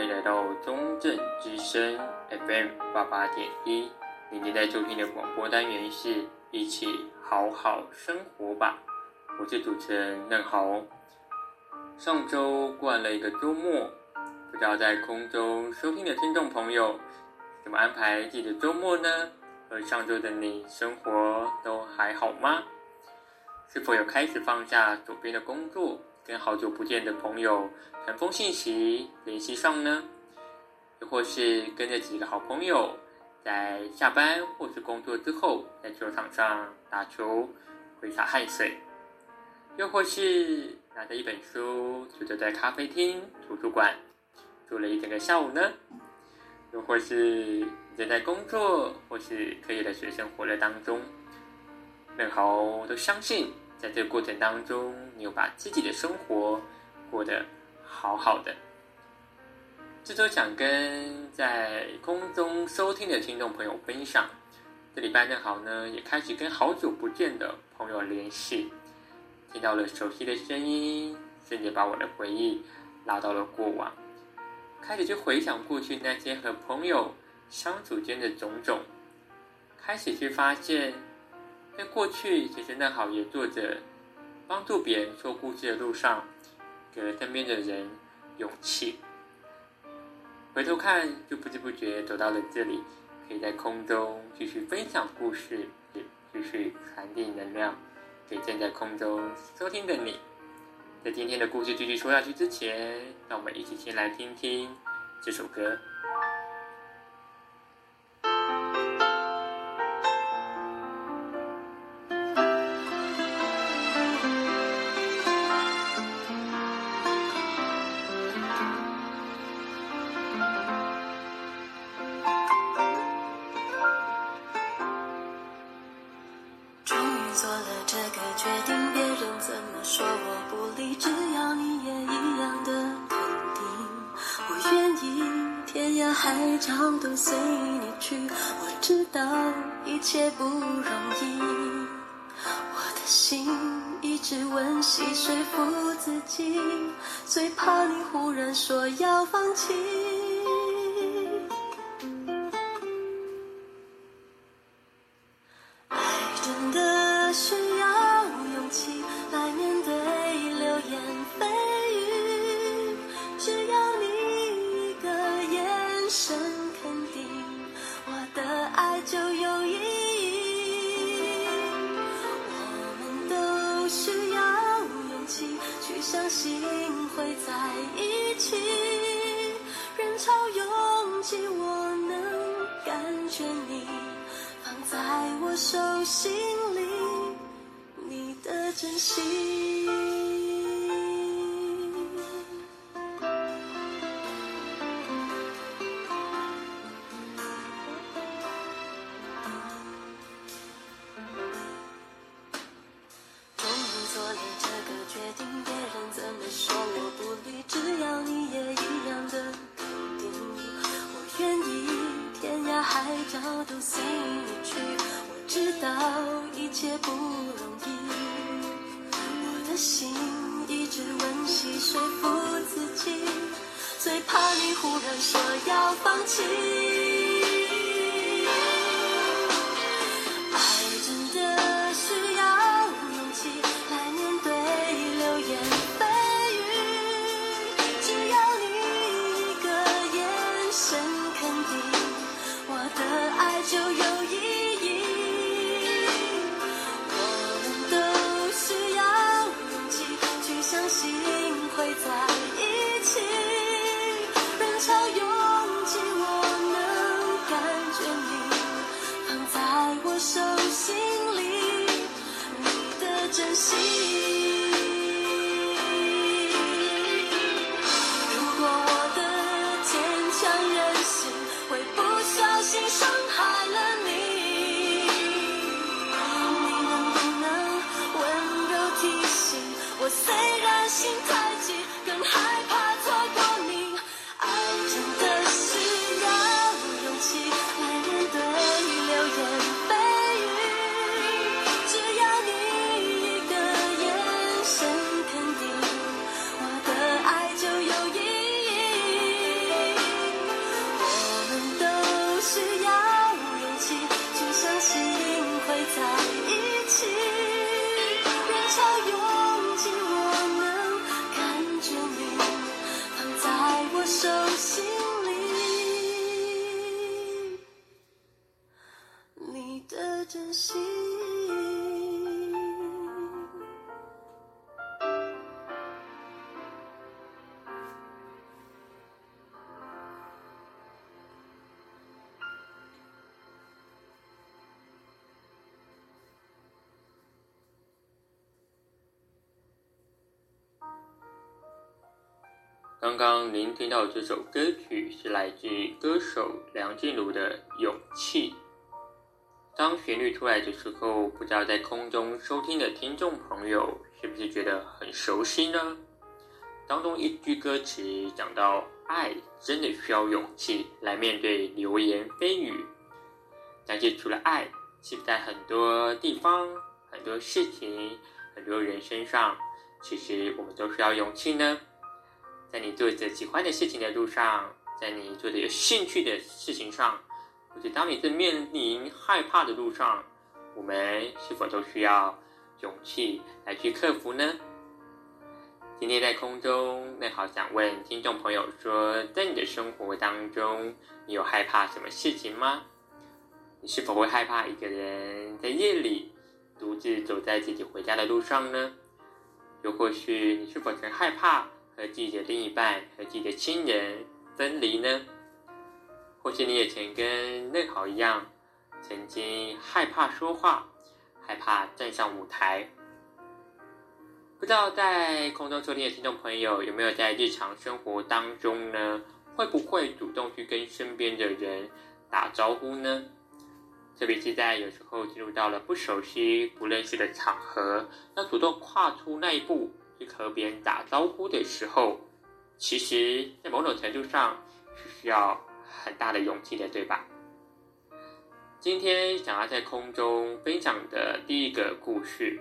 欢迎来到中正之声 FM 八八点一。你现在收听的广播单元是一起好好生活吧。我是主持人任豪。上周过完了一个周末，不知道在空中收听的听众朋友怎么安排自己的周末呢？和上周的你生活都还好吗？是否有开始放下手边的工作？跟好久不见的朋友传封信息联系上呢，又或是跟着几个好朋友在下班或是工作之后，在球场上打球挥洒汗水，又或是拿着一本书，就坐在咖啡厅、图书馆坐了一整个下午呢，又或是正在工作或是课业的学生活的当中，任豪都相信。在这过程当中，你有把自己的生活过得好好的。这周想跟在空中收听的听众朋友分享，这礼拜正好呢，也开始跟好久不见的朋友联系，听到了熟悉的声音，瞬间把我的回忆拉到了过往，开始去回想过去那些和朋友相处间的种种，开始去发现。在过去，其实嫩豪也做着帮助别人说故事的路上，给了身边的人勇气。回头看，就不知不觉走到了这里，可以在空中继续分享故事，也继续传递能量给正在空中收听的你。在今天的故事继续说下去之前，让我们一起先来听听这首歌。海角都随你去我知道一切不容易。我的心一直温习说服自己最怕你忽然说要放弃。我手心里，你的真心。刚刚您听到这首歌曲是来自歌手梁静茹的《勇气》。当旋律出来的时候，不知道在空中收听的听众朋友是不是觉得很熟悉呢？当中一句歌词讲到：“爱真的需要勇气来面对流言蜚语。”但是除了爱，是不是在很多地方、很多事情、很多人身上，其实我们都需要勇气呢？在你做着喜欢的事情的路上，在你做着有兴趣的事情上，或者当你正面临害怕的路上，我们是否都需要勇气来去克服呢？今天在空中，那好想问听众朋友说，在你的生活当中，你有害怕什么事情吗？你是否会害怕一个人在夜里独自走在自己回家的路上呢？又或许你是否曾害怕？和自己的另一半和自己的亲人分离呢？或许你也曾跟嫩豪一样，曾经害怕说话，害怕站上舞台。不知道在空中收听的听众朋友有没有在日常生活当中呢？会不会主动去跟身边的人打招呼呢？特别是在有时候进入到了不熟悉、不认识的场合，要主动跨出那一步。去和别人打招呼的时候，其实，在某种程度上是需要很大的勇气的，对吧？今天想要在空中分享的第一个故事，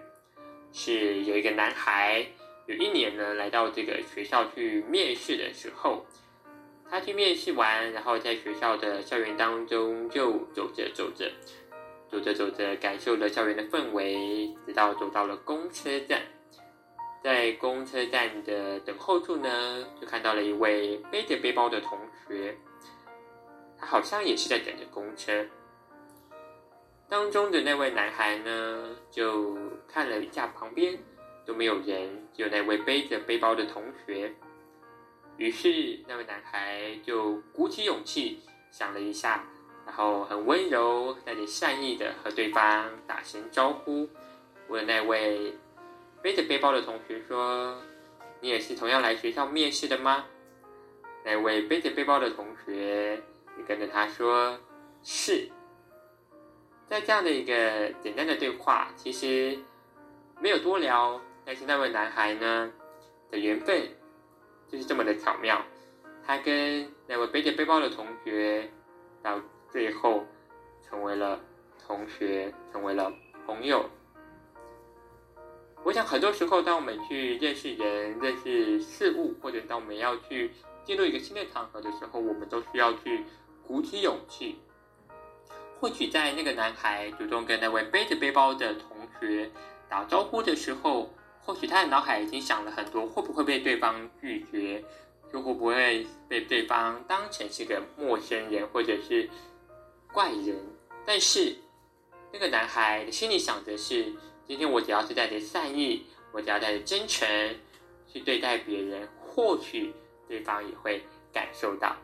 是有一个男孩，有一年呢，来到这个学校去面试的时候，他去面试完，然后在学校的校园当中就走着走着，走着走着，感受了校园的氛围，直到走到了公车站。在公车站的等候处呢，就看到了一位背着背包的同学，他好像也是在等着公车。当中的那位男孩呢，就看了一下旁边都没有人，只有那位背着背包的同学。于是那位男孩就鼓起勇气想了一下，然后很温柔、带着善意的和对方打声招呼，问那位。背着背包的同学说：“你也是同样来学校面试的吗？”那位背着背包的同学也跟着他说：“是。”在这样的一个简单的对话，其实没有多聊，但是那位男孩呢的缘分就是这么的巧妙，他跟那位背着背包的同学到最后成为了同学，成为了朋友。我想很多时候，当我们去认识人、认识事物，或者当我们要去进入一个新的场合的时候，我们都需要去鼓起勇气。或许在那个男孩主动跟那位背着背包的同学打招呼的时候，或许他的脑海已经想了很多，会不会被对方拒绝，就会不会被对方当成是个陌生人或者是怪人。但是那个男孩心里想的是。今天我只要是带着善意，我只要带着真诚去对待别人，或许对方也会感受到。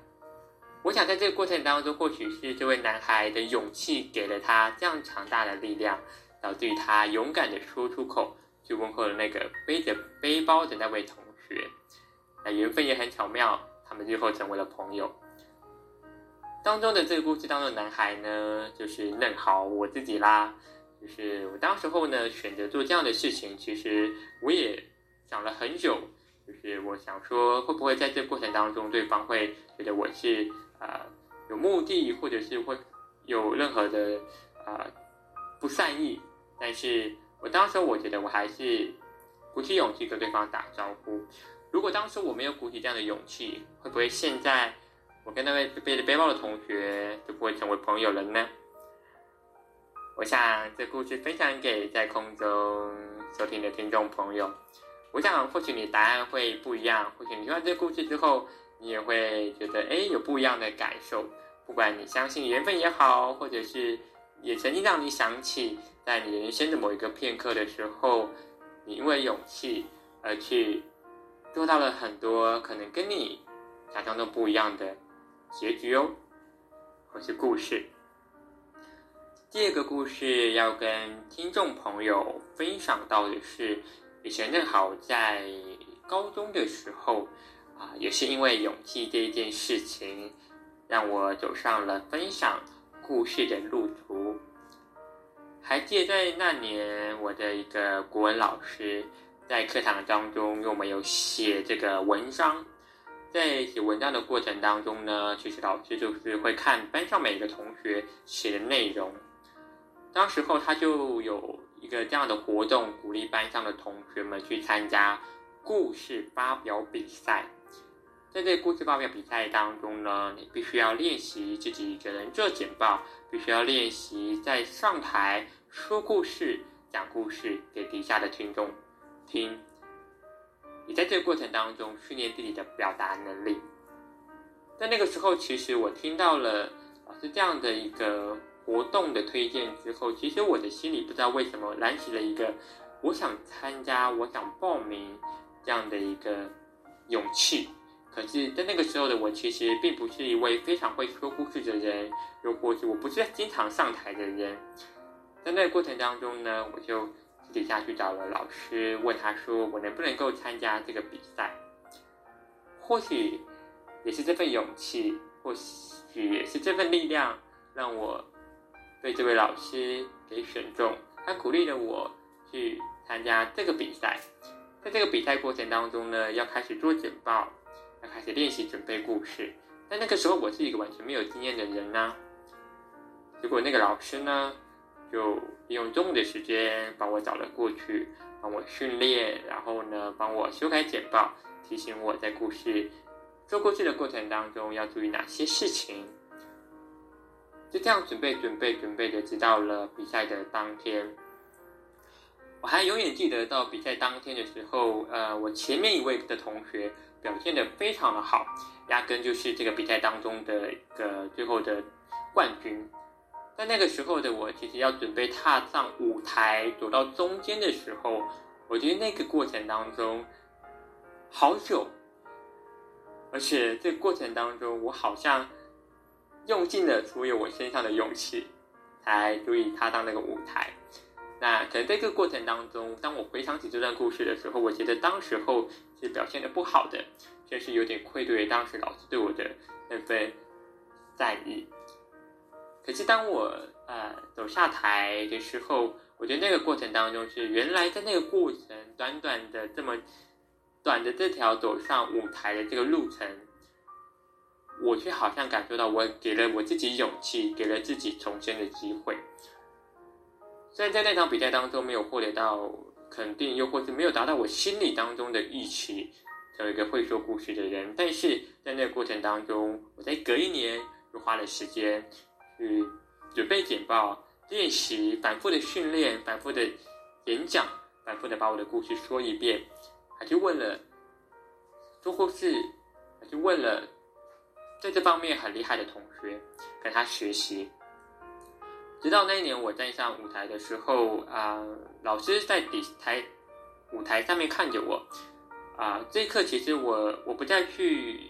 我想在这个过程当中，或许是这位男孩的勇气给了他这样强大的力量，导致于他勇敢的说出口，去问候了那个背着背包的那位同学。那缘分也很巧妙，他们最后成为了朋友。当中的这个故事当中的男孩呢，就是嫩豪我自己啦。就是我当时候呢，选择做这样的事情，其实我也想了很久。就是我想说，会不会在这过程当中，对方会觉得我是呃有目的，或者是会有任何的呃不善意？但是我当时我觉得我还是鼓起勇气跟对方打招呼。如果当时我没有鼓起这样的勇气，会不会现在我跟那位背着背包的同学就不会成为朋友了呢？我想这故事分享给在空中收听的听众朋友。我想或许你答案会不一样，或许你听完这故事之后，你也会觉得哎有不一样的感受。不管你相信缘分也好，或者是也曾经让你想起，在你人生的某一个片刻的时候，你因为勇气而去做到了很多可能跟你想象中不一样的结局哦，或是故事。第二个故事要跟听众朋友分享到的是，以前正好在高中的时候，啊，也是因为勇气这一件事情，让我走上了分享故事的路途。还记得在那年，我的一个国文老师在课堂当中，因为我们有写这个文章，在写文章的过程当中呢，其实老师就是会看班上每一个同学写的内容。当时候他就有一个这样的活动，鼓励班上的同学们去参加故事发表比赛。在这个故事发表比赛当中呢，你必须要练习自己一个人做简报，必须要练习在上台说故事、讲故事给底下的听众听。你在这个过程当中训练自己的表达能力。在那个时候，其实我听到了老师这样的一个。活动的推荐之后，其实我的心里不知道为什么燃起了一个我想参加、我想报名这样的一个勇气。可是，在那个时候的我，其实并不是一位非常会说故事的人，又或是我不是经常上台的人。在那个过程当中呢，我就私底下去找了老师，问他说：“我能不能够参加这个比赛？”或许也是这份勇气，或许也是这份力量，让我。被这位老师给选中，他鼓励了我去参加这个比赛。在这个比赛过程当中呢，要开始做简报，要开始练习准备故事。但那个时候我是一个完全没有经验的人呢、结果那个老师呢，就利用中午的时间帮我找了过去，帮我训练，然后呢，帮我修改简报，提醒我在故事做故事的过程当中要注意哪些事情。就这样准备、准备、准备的，直到了比赛的当天。我还永远记得到比赛当天的时候，呃，我前面一位的同学表现的非常的好，压根就是这个比赛当中的一个最后的冠军。在那个时候的我，其实要准备踏上舞台，走到中间的时候，我觉得那个过程当中好久，而且这过程当中，我好像。用尽了所有我身上的勇气，才足以踏上那个舞台。那可能在这个过程当中，当我回想起这段故事的时候，我觉得当时候是表现的不好的，确实有点愧对当时老师对我的那份善意。可是当我呃走下台的时候，我觉得那个过程当中是原来在那个过程短短的这么短的这条走上舞台的这个路程。我却好像感受到，我给了我自己勇气，给了自己重生的机会。虽然在那场比赛当中没有获得到肯定，又或是没有达到我心里当中的预期，成为一个会说故事的人，但是在那个过程当中，我在隔一年又花了时间去准备简报、练习、反复的训练、反复的演讲、反复的把我的故事说一遍，还去问了说故事，还去问了。在这方面很厉害的同学，跟他学习。直到那一年我站上舞台的时候，啊、老师在底台舞台上面看着我，啊、这一刻其实我我不再去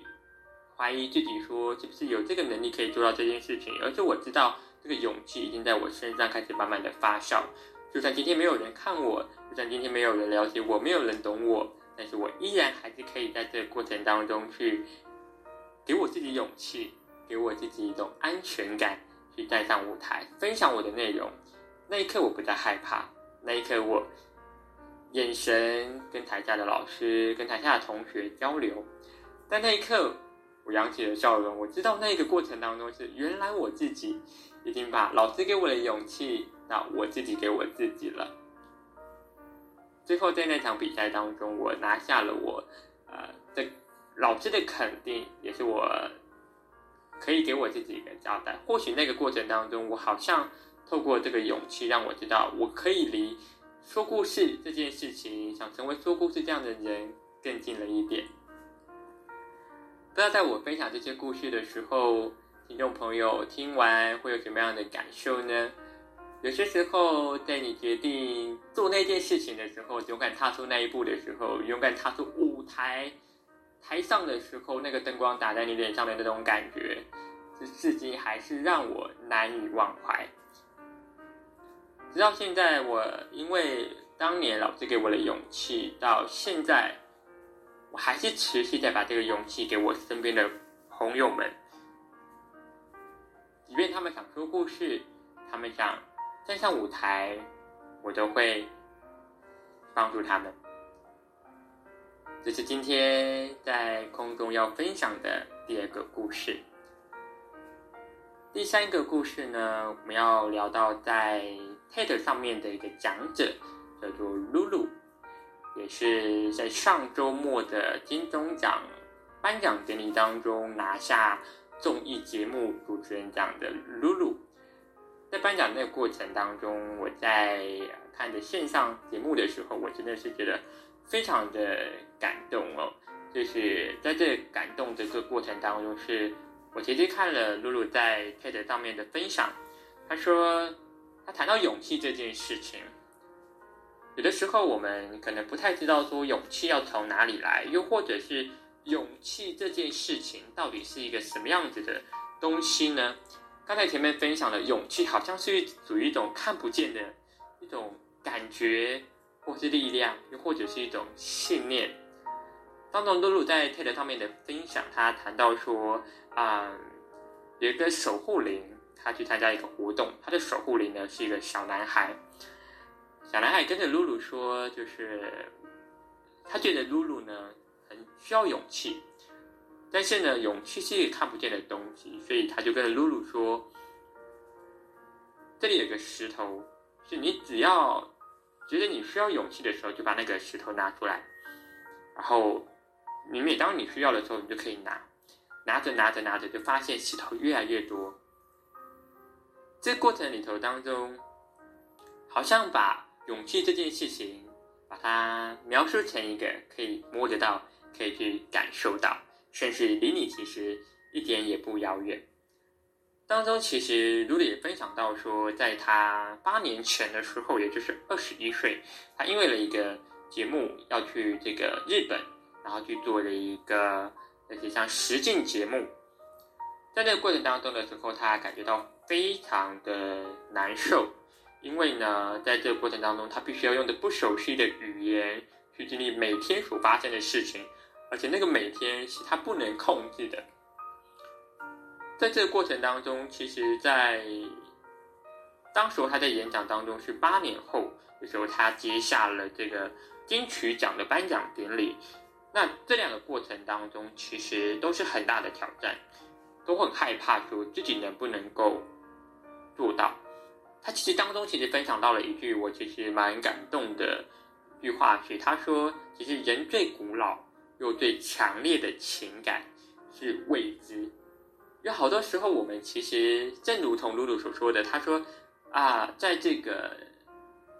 怀疑自己说是不是有这个能力可以做到这件事情，而是我知道这个勇气已经在我身上开始慢慢的发酵。就算今天没有人看我，就算今天没有人了解我，没有人懂我，但是我依然还是可以在这个过程当中去。给我自己勇气，给我自己一种安全感，去站上舞台分享我的内容。那一刻，我不再害怕。那一刻，我眼神跟台下的老师、跟台下的同学交流。但那一刻，我扬起了笑容。我知道那个过程当中是原来我自己已经把老师给我的勇气，那我自己给我自己了。最后，在那场比赛当中，我拿下了我。老师的肯定也是我可以给我自己一个交代。或许那个过程当中，我好像透过这个勇气，让我知道我可以离说故事这件事情，想成为说故事这样的人更近了一点。不知道在我分享这些故事的时候，听众朋友听完会有什么样的感受呢？有些时候，在你决定做那件事情的时候，勇敢踏出那一步的时候，勇敢踏出舞台台上的时候，那个灯光打在你脸上的那种感觉，是至今还是让我难以忘怀。直到现在，我因为当年老师给我的勇气，到现在，我还是持续在把这个勇气给我身边的朋友们，即便他们想说故事，他们想站上舞台，我都会帮助他们。这是今天在空中要分享的第二个故事。第三个故事呢，我们要聊到在 TED 上面的一个讲者，叫做露露，也是在上周末的金钟奖颁奖典礼当中拿下综艺节目主持人奖的露露。在颁奖那个过程当中，我在看着线上节目的时候，我真的是觉得非常的感动哦。就是在这感动的这个过程当中是。我直接看了露露在 TED 上面的分享，他说他谈到勇气这件事情，有的时候我们可能不太知道说勇气要从哪里来，又或者是勇气这件事情到底是一个什么样子的东西呢？刚才前面分享的勇气好像是属于一种看不见的一种感觉，或是力量，又或者是一种信念。当中露露在 TED 上面的分享，他谈到说。啊、嗯，有一个守护灵，他去参加一个活动，他的守护灵呢是一个小男孩。小男孩跟着露露说，就是他觉得露露呢很需要勇气，但是呢，勇气是一个看不见的东西，所以他就跟露露说，这里有个石头，是你只要觉得你需要勇气的时候，就把那个石头拿出来，然后你每当你需要的时候，你就可以拿。拿着拿着拿着，就发现石头越来越多。这过程里头当中，好像把勇气这件事情，把它描述成一个可以摸得到、可以去感受到，甚至离你其实一点也不遥远。当中其实露露也分享到说，在他八年前的时候，也就是二十一岁，他因为了一个节目要去这个日本，然后去做了一个。而且像实境节目，在这个过程当中的时候，他感觉到非常的难受，因为呢，在这个过程当中，他必须要用的不熟悉的语言去经历每天所发生的事情，而且那个每天是他不能控制的。在这个过程当中，其实，在当时候他在演讲当中是八年后的时候，他接下了这个金曲奖的颁奖典礼。那这两个过程当中，其实都是很大的挑战，都很害怕说自己能不能够做到。他其实当中其实分享到了一句我其实蛮感动的一句话，是他说：“其实人最古老又最强烈的情感是未知。”有好多时候，我们其实正如同露露所说的，他说：“啊，在这个。”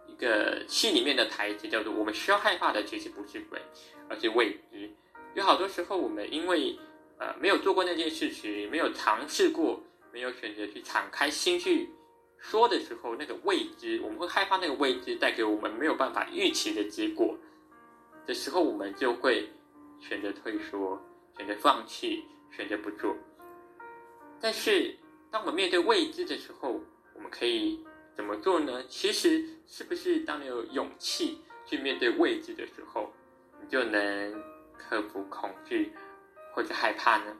一个戏里面的台词叫做：“我们需要害怕的其实不是鬼，而是未知。”有好多时候，我们因为呃没有做过那件事情，没有尝试过，没有选择去敞开心去说的时候，那个未知，我们会害怕那个未知带给我们没有办法预期的结果的时候，我们就会选择退缩，选择放弃，选择不做。但是，当我们面对未知的时候，我们可以。怎么做呢？其实是不是当你有勇气去面对未知的时候，你就能克服恐惧或者害怕呢？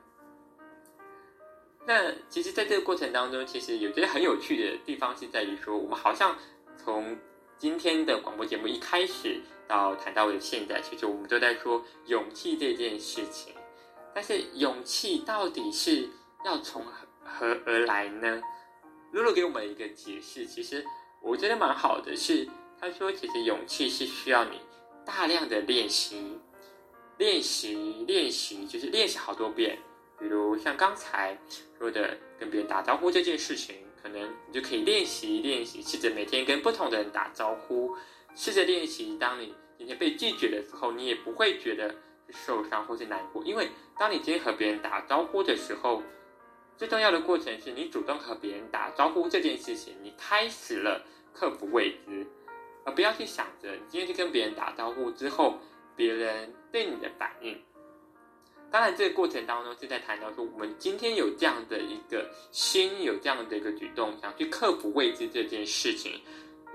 那其实，在这个过程当中，其实有些很有趣的地方是在于说，我们好像从今天的广播节目一开始到谈到的现在，其实我们都在说勇气这件事情。但是，勇气到底是要从何而来呢？露露给我们一个解释，其实我觉得蛮好的是，是他说，其实勇气是需要你大量的练习，练习，练习，就是练习好多遍。比如像刚才说的，跟别人打招呼这件事情，可能你就可以练习练习，试着每天跟不同的人打招呼，试着练习。当你今天被拒绝的时候，你也不会觉得受伤或是难过，因为当你今天和别人打招呼的时候。最重要的过程是你主动和别人打招呼这件事情，你开始了克服未知，而不要去想着你今天去跟别人打招呼之后，别人对你的反应。当然，这个过程当中是在谈到说，我们今天有这样的一个心，有这样的一个举动，想去克服未知这件事情。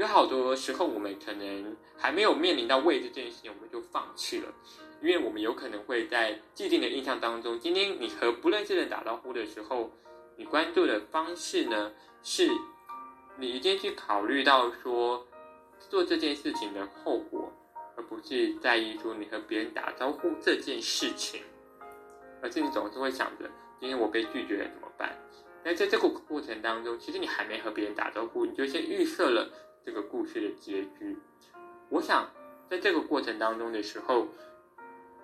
有好多时候，我们可能还没有面临到未知这件事情，我们就放弃了，因为我们有可能会在既定的印象当中，今天你和不认识的人打招呼的时候，你关注的方式呢，是你一定去考虑到说做这件事情的后果，而不是在意说你和别人打招呼这件事情。而是你总是会想着，今天我被拒绝了怎么办？那在这个过程当中，其实你还没和别人打招呼，你就先预设了这个故事的结局。我想，在这个过程当中的时候，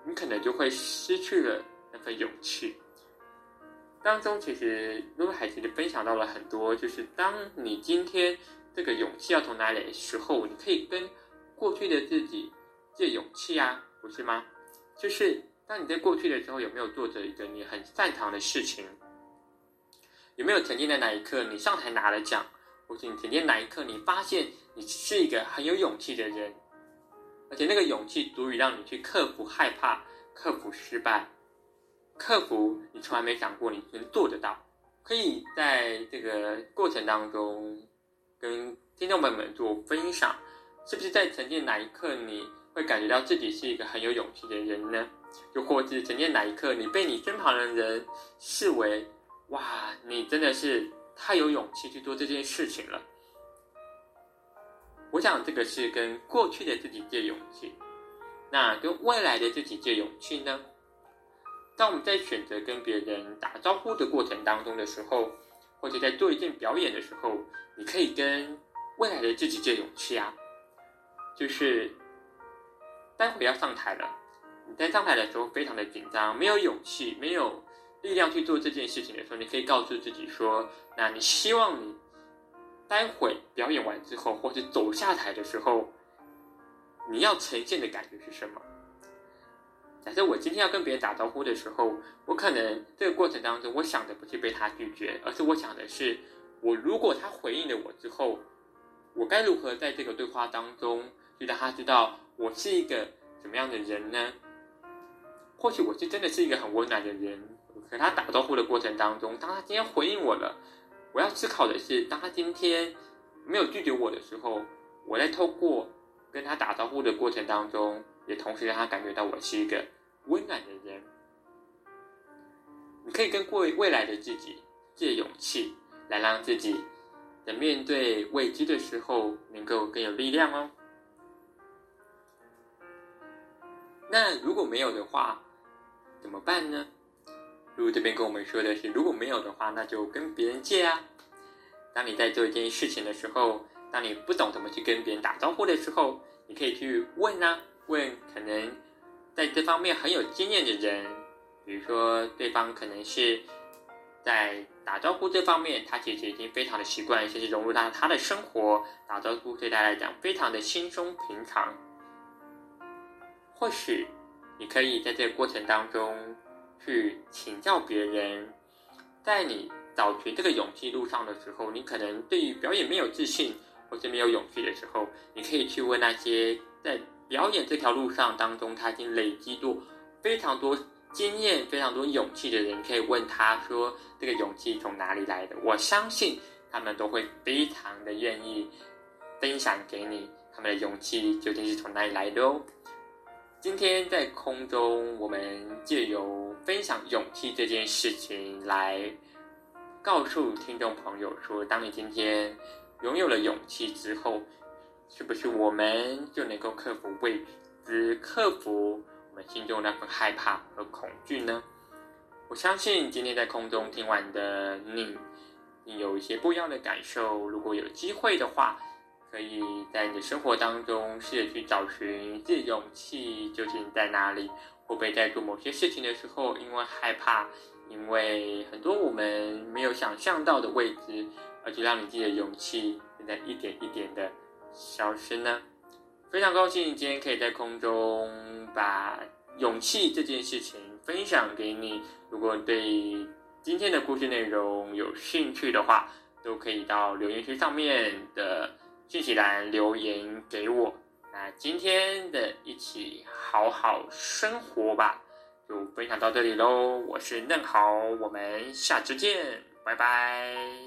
你可能就会失去了那份勇气。当中，其实露露还其实分享到了很多，就是当你今天这个勇气要从哪里的时候，你可以跟过去的自己借勇气啊，不是吗？就是。当你在过去的时候，有没有做着一个你很擅长的事情？有没有曾经的那一刻你上台拿了奖，或者你曾经哪一刻你发现你是一个很有勇气的人，而且那个勇气足以让你去克服害怕、克服失败、克服你从来没想过你能做得到。可以在这个过程当中跟听众朋友们做分享，是不是在曾经哪一刻你会感觉到自己是一个很有勇气的人呢？又或者曾经哪一刻，你被你身旁的人视为，哇，你真的是太有勇气去做这件事情了。我想这个是跟过去的自己借勇气，那跟未来的自己借勇气呢？当我们在选择跟别人打招呼的过程当中的时候，或者在做一件表演的时候，你可以跟未来的自己借勇气啊，就是待会要上台了。你在上台的时候非常的紧张，没有勇气，没有力量去做这件事情的时候，你可以告诉自己说：那你希望你待会表演完之后，或是走下台的时候，你要呈现的感觉是什么？假设我今天要跟别人打招呼的时候，我可能这个过程当中，我想的不是被他拒绝，而是我想的是，我如果他回应了我之后，我该如何在这个对话当中，去让他知道我是一个什么样的人呢？或许我是真的是一个很温暖的人，和他打招呼的过程当中，当他今天回应我了，我要思考的是，当他今天没有拒绝我的时候，我在透过跟他打招呼的过程当中，也同时让他感觉到我是一个温暖的人。你可以跟过未来的自己借勇气，来让自己在面对未知的时候能够更有力量哦。那如果没有的话，怎么办呢？露露这边跟我们说的是，如果没有的话，那就跟别人借啊。当你在做一件事情的时候，当你不懂怎么去跟别人打招呼的时候，你可以去问啊，问可能在这方面很有经验的人，比如说对方可能是在打招呼这方面，他其实已经非常的习惯，甚至融入到他的生活，打招呼对他来讲非常的轻松平常。或许。你可以在这个过程当中去请教别人，在你找寻这个勇气路上的时候，你可能对于表演没有自信或者没有勇气的时候，你可以去问那些在表演这条路上当中他已经累积过非常多经验、非常多勇气的人，可以问他说这个勇气从哪里来的？我相信他们都会非常的愿意分享给你，他们的勇气究竟是从哪里来的哦。今天在空中，我们借由分享勇气这件事情来告诉听众朋友说：当你今天拥有了勇气之后，是不是我们就能够克服未知，克服我们心中那份害怕和恐惧呢？我相信今天在空中听完的你，你有一些不一样的感受。如果有机会的话，可以在你的生活当中试着去找寻自己的勇气究竟在哪里？会不会在做某些事情的时候，因为害怕，因为很多我们没有想象到的未知，而就让你自己的勇气正在一点一点的消失呢？非常高兴今天可以在空中把勇气这件事情分享给你。如果对今天的故事内容有兴趣的话，都可以到留言区上面的。讯息栏留言给我。那今天的一起好好生活吧，就分享到这里喽。我是嫩豪，我们下次见，拜拜。